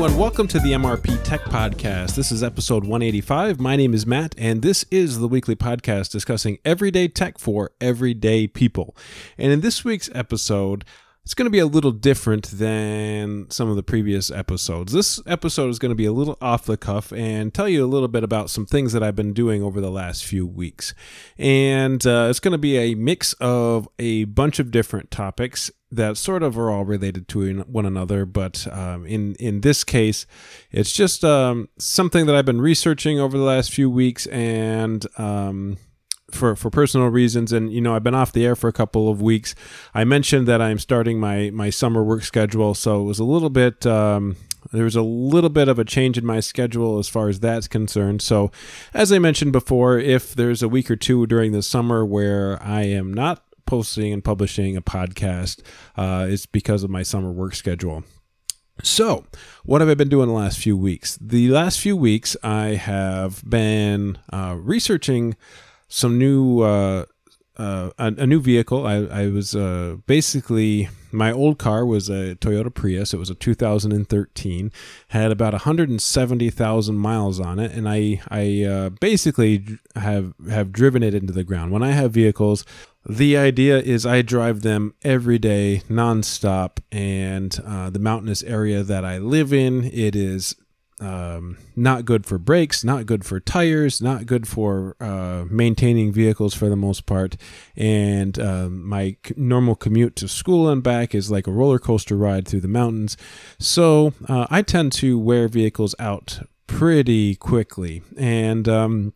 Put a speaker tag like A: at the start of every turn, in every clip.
A: Everyone. Welcome to the MRP Tech Podcast. This is episode 185. My name is Matt, and this is the weekly podcast discussing everyday tech for everyday people. And in this week's episode, it's going to be a little different than some of the previous episodes. This episode is going to be a little off the cuff and tell you a little bit about some things that I've been doing over the last few weeks. And uh, it's going to be a mix of a bunch of different topics that sort of are all related to one another, but um, in in this case, it's just um, something that I've been researching over the last few weeks and. Um, for for personal reasons and you know I've been off the air for a couple of weeks. I mentioned that I'm starting my my summer work schedule, so it was a little bit um, there was a little bit of a change in my schedule as far as that's concerned. So, as I mentioned before, if there's a week or two during the summer where I am not posting and publishing a podcast, uh, it's because of my summer work schedule. So, what have I been doing the last few weeks? The last few weeks, I have been uh, researching some new uh, uh, a, a, new vehicle. I, I was uh, basically my old car was a Toyota Prius. It was a 2013, had about 170,000 miles on it, and I I uh, basically have have driven it into the ground. When I have vehicles, the idea is I drive them every day, nonstop, and uh, the mountainous area that I live in, it is um, not good for brakes, not good for tires, not good for uh, maintaining vehicles for the most part. And um, my c- normal commute to school and back is like a roller coaster ride through the mountains. So uh, I tend to wear vehicles out pretty quickly. And um,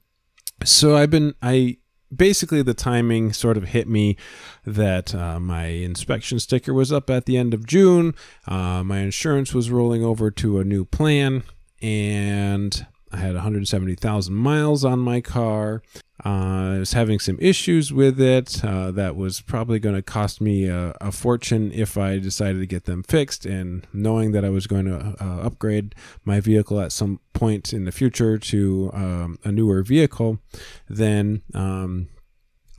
A: so I've been, I, basically the timing sort of hit me that uh, my inspection sticker was up at the end of June. Uh, my insurance was rolling over to a new plan and I had 170,000 miles on my car. Uh, I was having some issues with it uh, that was probably going to cost me a, a, fortune if I decided to get them fixed. And knowing that I was going to uh, upgrade my vehicle at some point in the future to um, a newer vehicle, then um,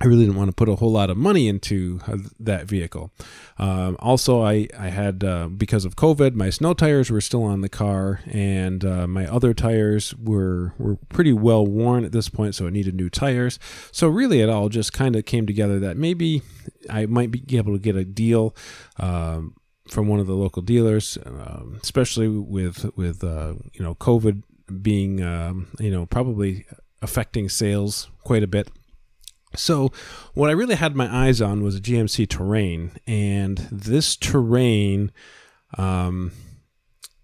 A: I really didn't want to put a whole lot of money into uh, that vehicle. Um, also, I, I had, uh, because of COVID, my snow tires were still on the car, and uh, my other tires were, were pretty well worn at this point, so it needed new tires. So, really, it all just kind of came together that maybe I might be able to get a deal. Um, from one of the local dealers, um, especially with with uh, you know COVID being um, you know probably affecting sales quite a bit so, what I really had my eyes on was a GMC Terrain, and this Terrain, um,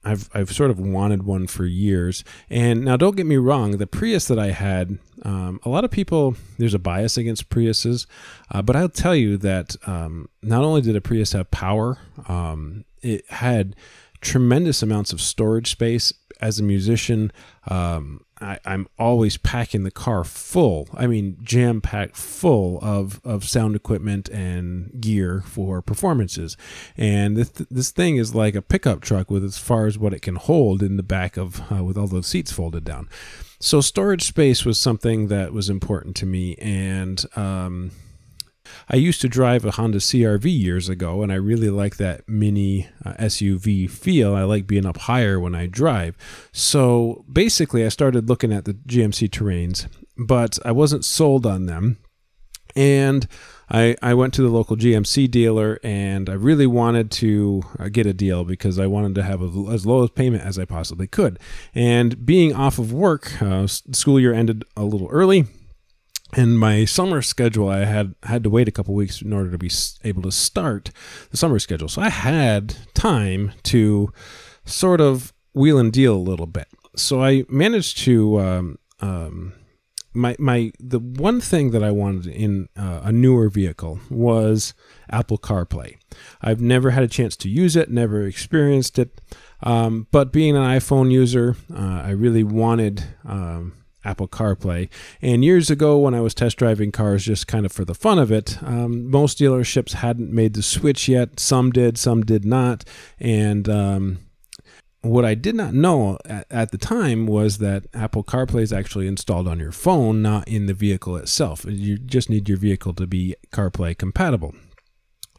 A: I've I've sort of wanted one for years. And now, don't get me wrong, the Prius that I had, um, a lot of people there's a bias against Priuses, uh, but I'll tell you that um, not only did a Prius have power, um, it had tremendous amounts of storage space. As a musician, um, I, am always packing the car full. I mean, jam packed full of, of sound equipment and gear for performances. And this, this thing is like a pickup truck with as far as what it can hold in the back of, uh, with all those seats folded down. So storage space was something that was important to me. And, um, I used to drive a Honda CRV years ago, and I really like that mini uh, SUV feel. I like being up higher when I drive. So basically, I started looking at the GMC terrains, but I wasn't sold on them. And I, I went to the local GMC dealer and I really wanted to uh, get a deal because I wanted to have a, as low a payment as I possibly could. And being off of work, uh, school year ended a little early and my summer schedule i had had to wait a couple weeks in order to be able to start the summer schedule. So i had time to sort of wheel and deal a little bit. So i managed to um, um, my my the one thing that I wanted in uh, a newer vehicle was Apple CarPlay. I've never had a chance to use it, never experienced it, um, but being an iPhone user, uh, I really wanted um, Apple CarPlay. And years ago, when I was test driving cars just kind of for the fun of it, um, most dealerships hadn't made the switch yet. Some did, some did not. And um, what I did not know at, at, the time was that Apple CarPlay is actually installed on your phone, not in the vehicle itself. You just need your vehicle to be CarPlay compatible.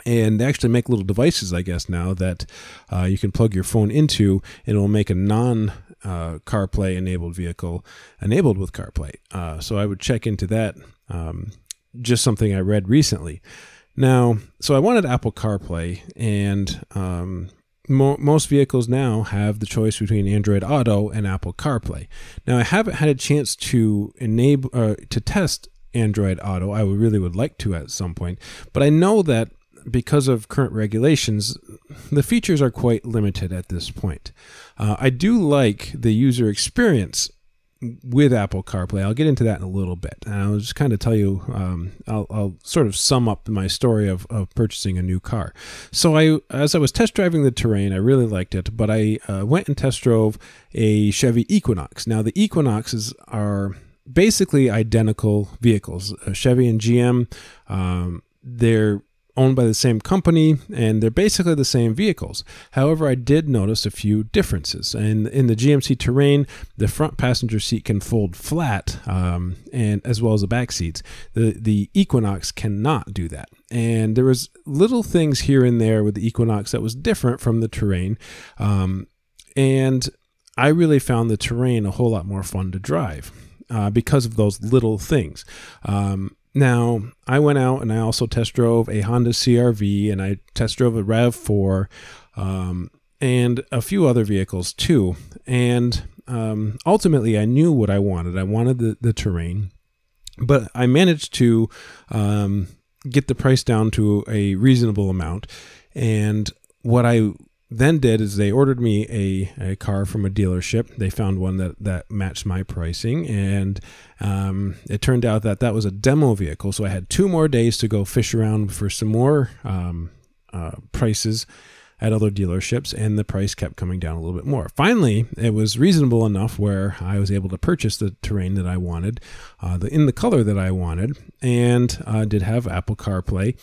A: and they actually make little devices, I guess, now that uh, you can plug your phone into, and it will make a non uh, CarPlay enabled vehicle enabled with CarPlay. Uh, so I would check into that. Um, just something I read recently. Now, so I wanted Apple CarPlay, and um, mo- most vehicles now have the choice between Android Auto and Apple CarPlay. Now, I haven't had a chance to enable uh, to test Android Auto. I would really would like to at some point, but I know that because of current regulations, the features are quite limited at this point. Uh, I do like the user experience with Apple CarPlay. I'll get into that in a little bit. And I'll just kind of tell you, um, I'll, I'll, sort of sum up my story of, of purchasing a new car. So I, as I was test driving the Terrain, I really liked it, but I uh, went and test drove a Chevy Equinox. Now the Equinoxes are basically identical vehicles. Chevy and GM, um, they're owned by the same company and they're basically the same vehicles. However, I did notice a few differences. And in the GMC Terrain, the front passenger seat can fold flat, um, and as well as the back seats. The the Equinox cannot do that. And there was little things here and there with the Equinox that was different from the Terrain, um, and I really found the Terrain a whole lot more fun to drive. Uh, because of those little things. Um, now, I went out and I also test drove a Honda CRV and I test drove a RAV4 um, and a few other vehicles too. And um, ultimately, I knew what I wanted. I wanted the, the terrain, but I managed to um, get the price down to a reasonable amount. And what I then did is they ordered me a, a car from a dealership. They found one that, that matched my pricing, and um, it turned out that that was a demo vehicle. So I had two more days to go fish around for some more um, uh, prices at other dealerships, and the price kept coming down a little bit more. Finally, it was reasonable enough where I was able to purchase the terrain that I wanted, uh, the, in the color that I wanted, and uh, did have Apple CarPlay.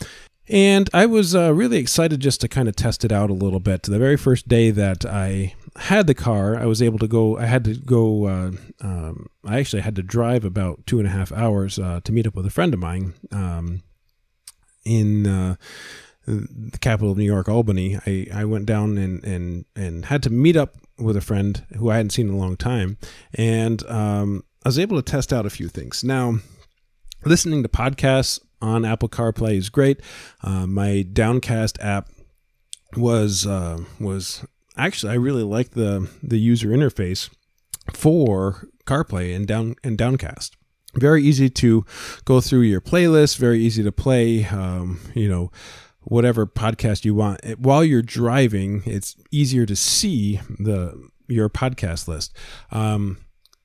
A: And I was uh, really excited just to kind of test it out a little bit. The very first day that I had the car, I was able to go. I had to go. Uh, um, I actually had to drive about two and a half hours uh, to meet up with a friend of mine um, in uh, the capital of New York, Albany. I, I went down and, and and had to meet up with a friend who I hadn't seen in a long time, and um, I was able to test out a few things. Now, listening to podcasts on Apple CarPlay is great. Uh, my Downcast app was uh, was actually I really like the the user interface for CarPlay and down and Downcast. Very easy to go through your playlist. Very easy to play. Um, you know whatever podcast you want while you're driving. It's easier to see the your podcast list. Um,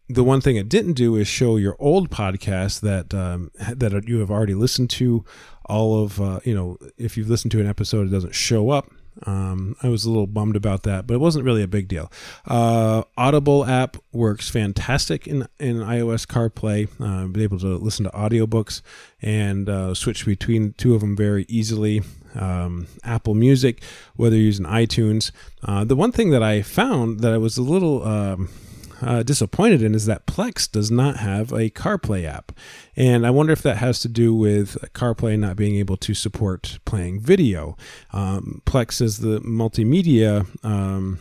A: the one thing it didn't do is show your old podcast that um, that you have already listened to. All of uh, you know, if you've listened to an episode, it doesn't show up. Um, I was a little bummed about that, but it wasn't really a big deal. Uh, Audible app works fantastic in in iOS CarPlay. Uh, been able to listen to audiobooks and uh, switch between two of them very easily. Um, Apple Music, whether you're using iTunes. Uh, the one thing that I found that I was a little um, uh, disappointed in is that Plex does not have a CarPlay app. And I wonder if that has to do with CarPlay not being able to support playing video. Um, Plex is the multimedia um,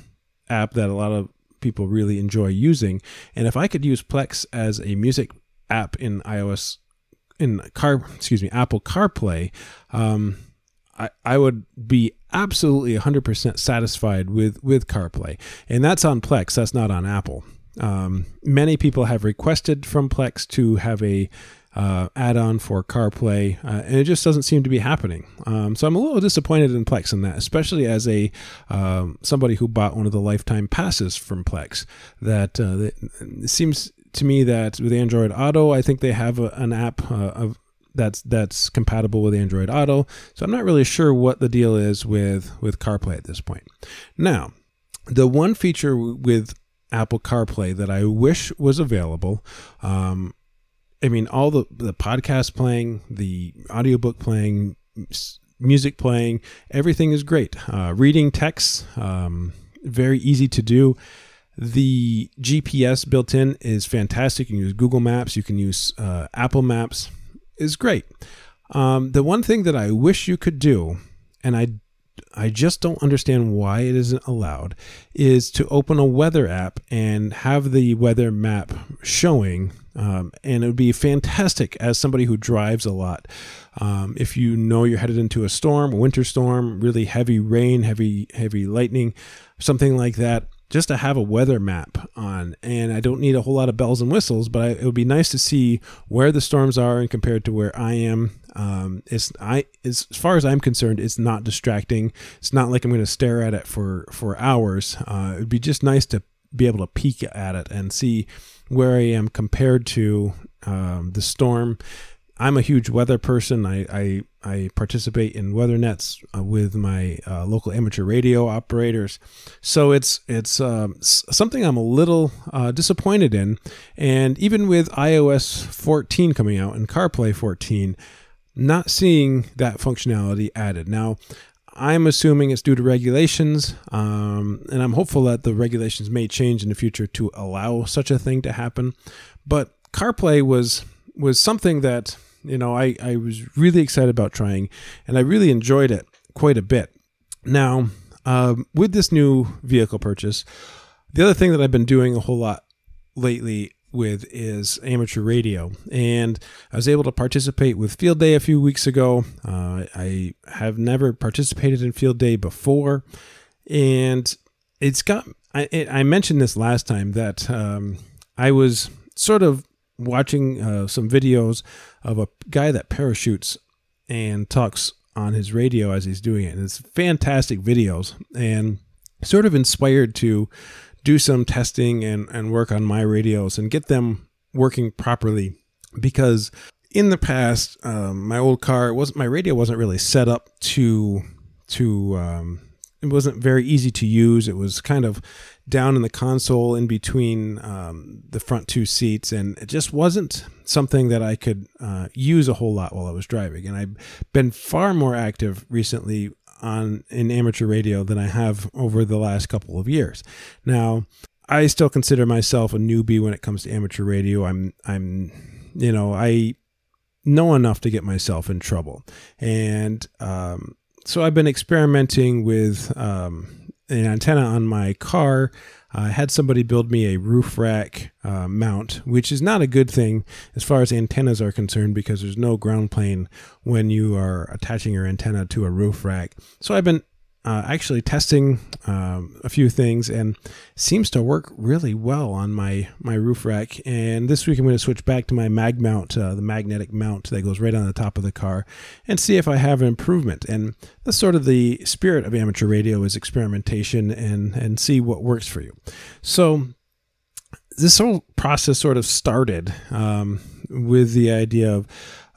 A: app that a lot of people really enjoy using. And if I could use Plex as a music app in iOS, in car, excuse me, Apple CarPlay, um, I, I would be absolutely 100% satisfied with, with CarPlay. And that's on Plex, that's not on Apple. Um, many people have requested from Plex to have a uh, add-on for CarPlay, uh, and it just doesn't seem to be happening. Um, so I'm a little disappointed in Plex in that, especially as a um, somebody who bought one of the lifetime passes from Plex. That, uh, it seems to me that with Android Auto, I think they have a, an app uh, of that's that's compatible with Android Auto. So I'm not really sure what the deal is with with CarPlay at this point. Now, the one feature with Apple CarPlay that I wish was available. Um, I mean, all the the podcast playing, the audiobook playing, music playing, everything is great. Uh, reading texts, um, very easy to do. The GPS built in is fantastic. You can use Google Maps, you can use uh, Apple Maps, is great. Um, the one thing that I wish you could do and I I just don't understand why it isn't allowed is to open a weather app and have the weather map showing. Um, and it would be fantastic as somebody who drives a lot. Um, if you know you're headed into a storm, a winter storm, really heavy rain, heavy heavy lightning, something like that, just to have a weather map on. And I don't need a whole lot of bells and whistles, but I, it would be nice to see where the storms are and compared to where I am. Um, it's I as far as I'm concerned, it's not distracting. It's not like I'm going to stare at it for for hours. Uh, it'd be just nice to be able to peek at it and see where I am compared to um, the storm I'm a huge weather person. I I, I participate in weather nets uh, with my uh, local amateur radio operators, so it's it's um, something I'm a little uh, disappointed in. And even with iOS 14 coming out and CarPlay 14, not seeing that functionality added now. I'm assuming it's due to regulations, um, and I'm hopeful that the regulations may change in the future to allow such a thing to happen. But CarPlay was was something that you know I, I was really excited about trying and I really enjoyed it quite a bit. Now, um, with this new vehicle purchase, the other thing that I've been doing a whole lot lately with is amateur radio. And I was able to participate with Field Day a few weeks ago. Uh, I have never participated in Field Day before. And it's got, I, I mentioned this last time that um, I was sort of watching uh, some videos of a guy that parachutes and talks on his radio as he's doing it. And it's fantastic videos and sort of inspired to do some testing and, and work on my radios and get them working properly. Because in the past um, my old car was my radio wasn't really set up to to um, it wasn't very easy to use. It was kind of down in the console in between um, the front two seats, and it just wasn't something that I could uh, use a whole lot while I was driving. And I've been far more active recently on in amateur radio than I have over the last couple of years. Now, I still consider myself a newbie when it comes to amateur radio. I'm I'm you know I know enough to get myself in trouble, and um, so I've been experimenting with um, an antenna on my car. I had somebody build me a roof rack uh, mount, which is not a good thing as far as antennas are concerned because there's no ground plane when you are attaching your antenna to a roof rack. So I've been uh, actually testing um, a few things and seems to work really well on my my roof rack. And this week I'm going to switch back to my mag mount, uh, the magnetic mount that goes right on the top of the car, and see if I have an improvement. And that's sort of the spirit of amateur radio is experimentation and and see what works for you. So this whole process sort of started um, with the idea of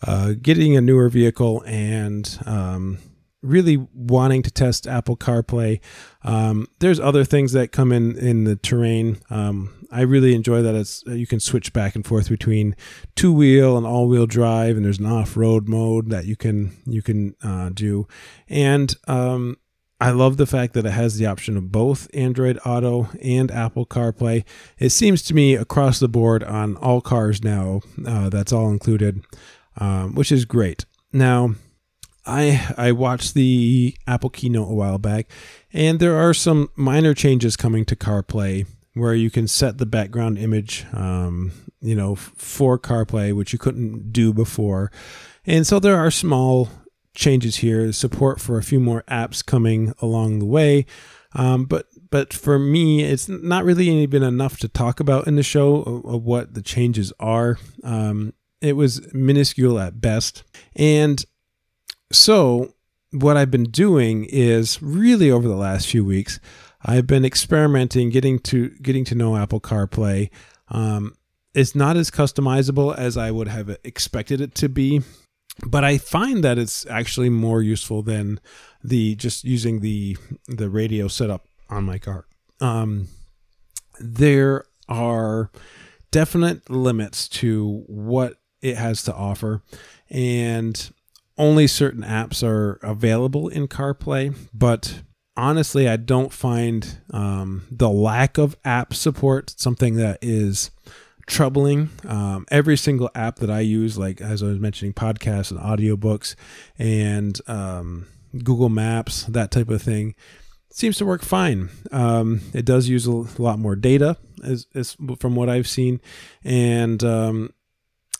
A: uh, getting a newer vehicle and um, really wanting to test Apple CarPlay. Um, there's other things that come in in the terrain. Um, I really enjoy that it's you can switch back and forth between two wheel and all wheel drive, and there's an off road mode that you can you can uh, do, and um, I love the fact that it has the option of both Android Auto and Apple CarPlay. It seems to me across the board on all cars now uh, that's all included, um, which is great. Now I I watched the Apple keynote a while back, and there are some minor changes coming to CarPlay where you can set the background image, um, you know, for CarPlay, which you couldn't do before, and so there are small changes here. Support for a few more apps coming along the way, um, but but for me, it's not really even enough to talk about in the show of, what the changes are. Um, it was minuscule at best, and so, what I've been doing is really over the last few weeks, I've been experimenting, getting to getting to know Apple CarPlay. Um, it's not as customizable as I would have expected it to be, but I find that it's actually more useful than the just using the the radio setup on my car. Um, there are definite limits to what it has to offer, and only certain apps are available in CarPlay, but honestly, I don't find um, the lack of app support something that is troubling. Um, every single app that I use, like as I was mentioning, podcasts and audiobooks, and um, Google Maps, that type of thing, seems to work fine. Um, it does use a lot more data, as, as from what I've seen, and um,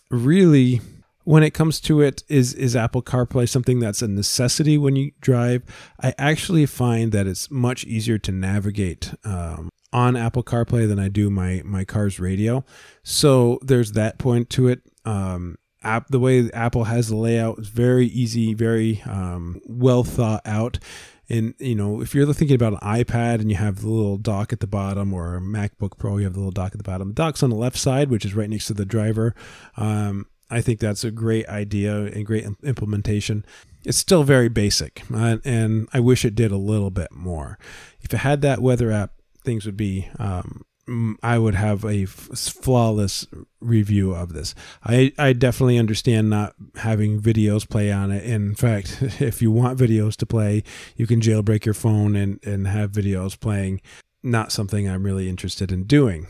A: really, when it comes to it, is is Apple CarPlay something that's a necessity when you drive? I actually find that it's much easier to navigate um, on Apple CarPlay than I do my my car's radio. So there's that point to it. Um, app the way Apple has the layout is very easy, very um, well thought out. And you know, if you're thinking about an iPad and you have the little dock at the bottom, or a MacBook Pro, you have the little dock at the bottom. The dock's on the left side, which is right next to the driver. Um, I think that's a great idea and great implementation. It's still very basic, uh, and I wish it did a little bit more. If it had that weather app, things would be um, I would have a flawless review of this. I, I definitely understand not having videos play on it. In fact, if you want videos to play, you can jailbreak your phone and, and have videos playing. Not something I'm really interested in doing.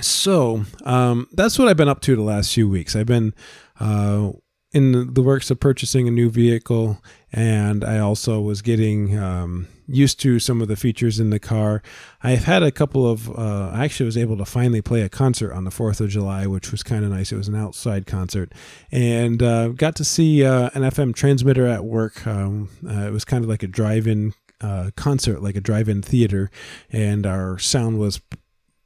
A: So um, that's what I've been up to the last few weeks. I've been uh, in the works of purchasing a new vehicle, and I also was getting um, used to some of the features in the car. I've had a couple of, uh, I actually was able to finally play a concert on the 4th of July, which was kind of nice. It was an outside concert, and uh, got to see uh, an FM transmitter at work. Um, uh, it was kind of like a drive in uh, concert, like a drive in theater, and our sound was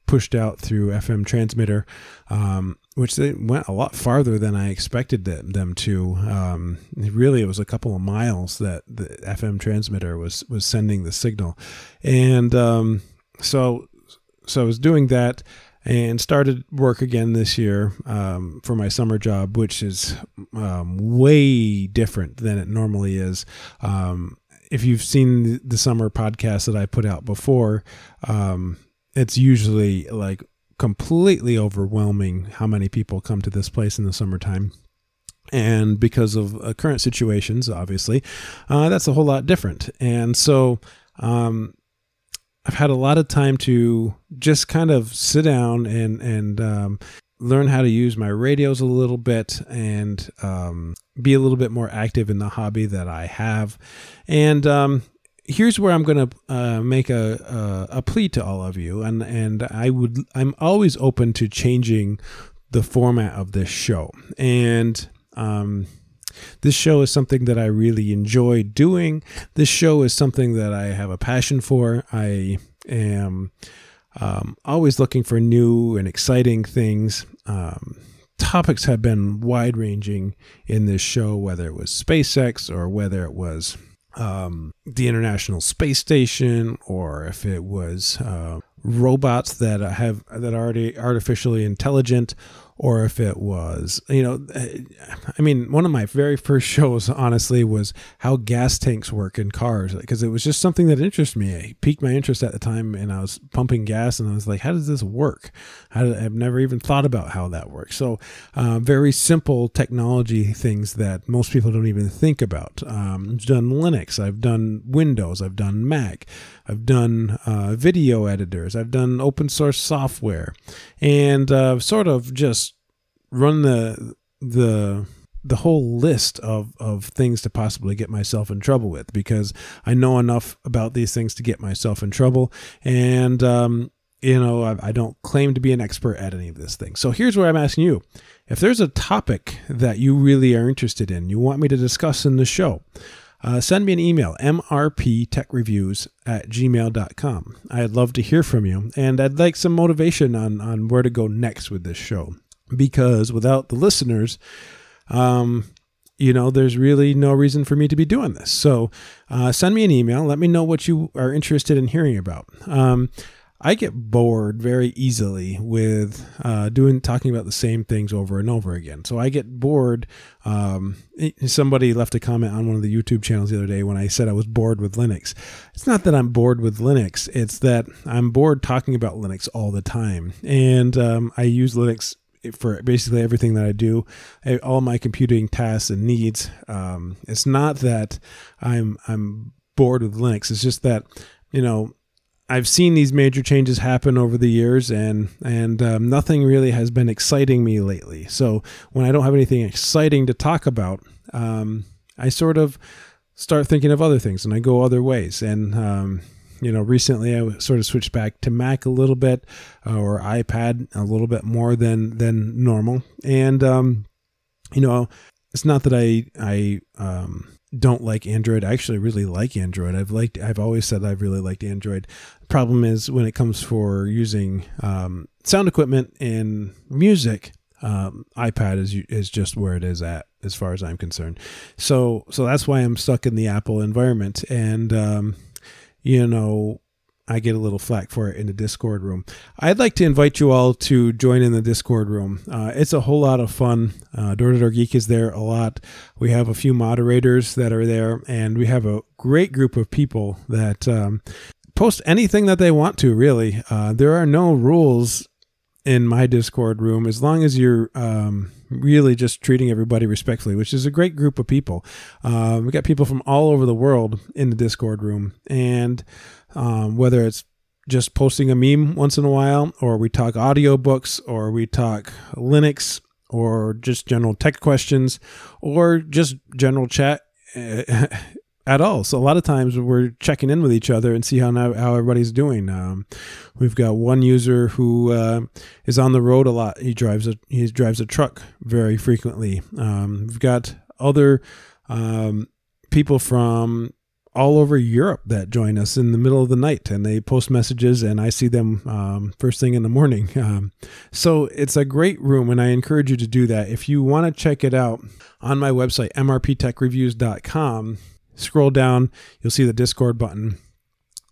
A: pushed out through FM transmitter, um, which they went a lot farther than I expected them to. Um, really, it was a couple of miles that the FM transmitter was was sending the signal, and um, so so I was doing that and started work again this year um, for my summer job, which is um, way different than it normally is. Um, if you've seen the summer podcast that I put out before, um, it's usually like completely overwhelming how many people come to this place in the summertime. And because of uh, current situations, obviously, uh, that's a whole lot different. And so um, I've had a lot of time to just kind of sit down and and um, learn how to use my radios a little bit and um, be a little bit more active in the hobby that I have. And um, here's where I'm going to uh, make a, a, a plea to all of you, and and I would I'm always open to changing the format of this show, and um, this show is something that I really enjoy doing. This show is something that I have a passion for. I am um, always looking for new and exciting things. Um, topics have been wide ranging in this show, whether it was SpaceX or whether it was um, the International Space Station, or if it was uh, robots that have that are already artificially intelligent, or if it was, you know, I mean, one of my very first shows, honestly, was how gas tanks work in cars because it was just something that interested me. It piqued my interest at the time, and I was pumping gas, and I was like, "How does this work?" How I've never even thought about how that works. So, uh, very simple technology things that most people don't even think about. Um, I've done Linux, I've done Windows, I've done Mac, I've done uh, video editors, I've done open source software, and uh, sort of just run the the the whole list of, of things to possibly get myself in trouble with because I know enough about these things to get myself in trouble. And, um, you know, I, I, don't claim to be an expert at any of this thing. So here's where I'm asking you if there's a topic that you really are interested in, you want me to discuss in the show, uh, send me an email, mrptechreviews at gmail.com. I'd love to hear from you, and I'd like some motivation on, on where to go next with this show because without the listeners, um, you know, there's really no reason for me to be doing this. So uh, send me an email. Let me know what you are interested in hearing about. Um, I get bored very easily with uh, doing talking about the same things over and over again. So I get bored. Um, somebody left a comment on one of the YouTube channels the other day when I said I was bored with Linux. It's not that I'm bored with Linux. It's that I'm bored talking about Linux all the time, and um, I use Linux for basically everything that I do, all my computing tasks and needs. Um, it's not that I'm I'm bored with Linux. It's just that you know I've seen these major changes happen over the years, and and um, nothing really has been exciting me lately. So when I don't have anything exciting to talk about, um, I sort of start thinking of other things and I go other ways. And, um, you know, recently I sort of switched back to Mac a little bit uh, or iPad a little bit more than, than normal. And, um, you know, it's not that I, I, um, don't like Android. I actually really like Android. I've liked. I've always said I've really liked Android. The problem is when it comes for using um, sound equipment and music, um, iPad is is just where it is at as far as I'm concerned. So so that's why I'm stuck in the Apple environment, and um, you know I get a little flack for it in the Discord room. I'd like to invite you all to join in the Discord room. Uh, it's a whole lot of fun. Uh, Door to Door Geek is there a lot. We have a few moderators that are there, and we have a great group of people that um, post anything that they want to, really. Uh, there are no rules in my Discord room as long as you're um, really just treating everybody respectfully, which is a great group of people. Uh, we got people from all over the world in the Discord room, and um, whether it's just posting a meme once in a while, or we talk audiobooks, or we talk Linux, or just general tech questions, or just general chat at all. So a lot of times we're checking in with each other and see how how everybody's doing. Um, we've got one user who uh, is on the road a lot. He drives a he drives a truck very frequently. Um, we've got other um, people from all over Europe that join us in the middle of the night and they post messages and I see them um, first thing in the morning. Um, so it's a great room and I encourage you to do that. If you want to check it out on my website, mrptechreviews.com, scroll down, you'll see the Discord button.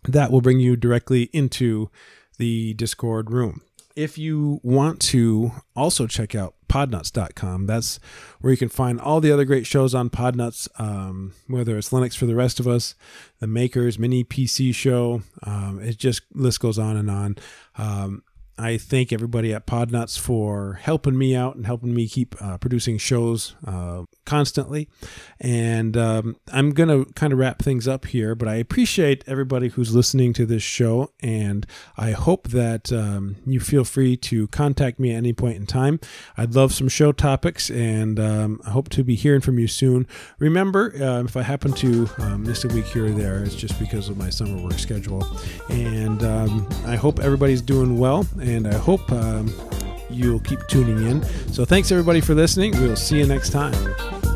A: That will bring you directly into the Discord room. If you want to also check out podnuts.com, that's where you can find all the other great shows on Podnuts, um, whether it's Linux for the rest of us, the Makers Mini PC show. Um, it just list goes on and on. Um, I thank everybody at Podnuts for helping me out and helping me keep uh, producing shows uh, constantly. And um, I'm going to kind of wrap things up here, but I appreciate everybody who's listening to this show. And I hope that um, you feel free to contact me at any point in time. I'd love some show topics, and um, I hope to be hearing from you soon. Remember, uh, if I happen to um, miss a week here or there, it's just because of my summer work schedule. And um, I hope everybody's doing well and I hope um, you'll keep tuning in. So thanks everybody for listening. We'll see you next time.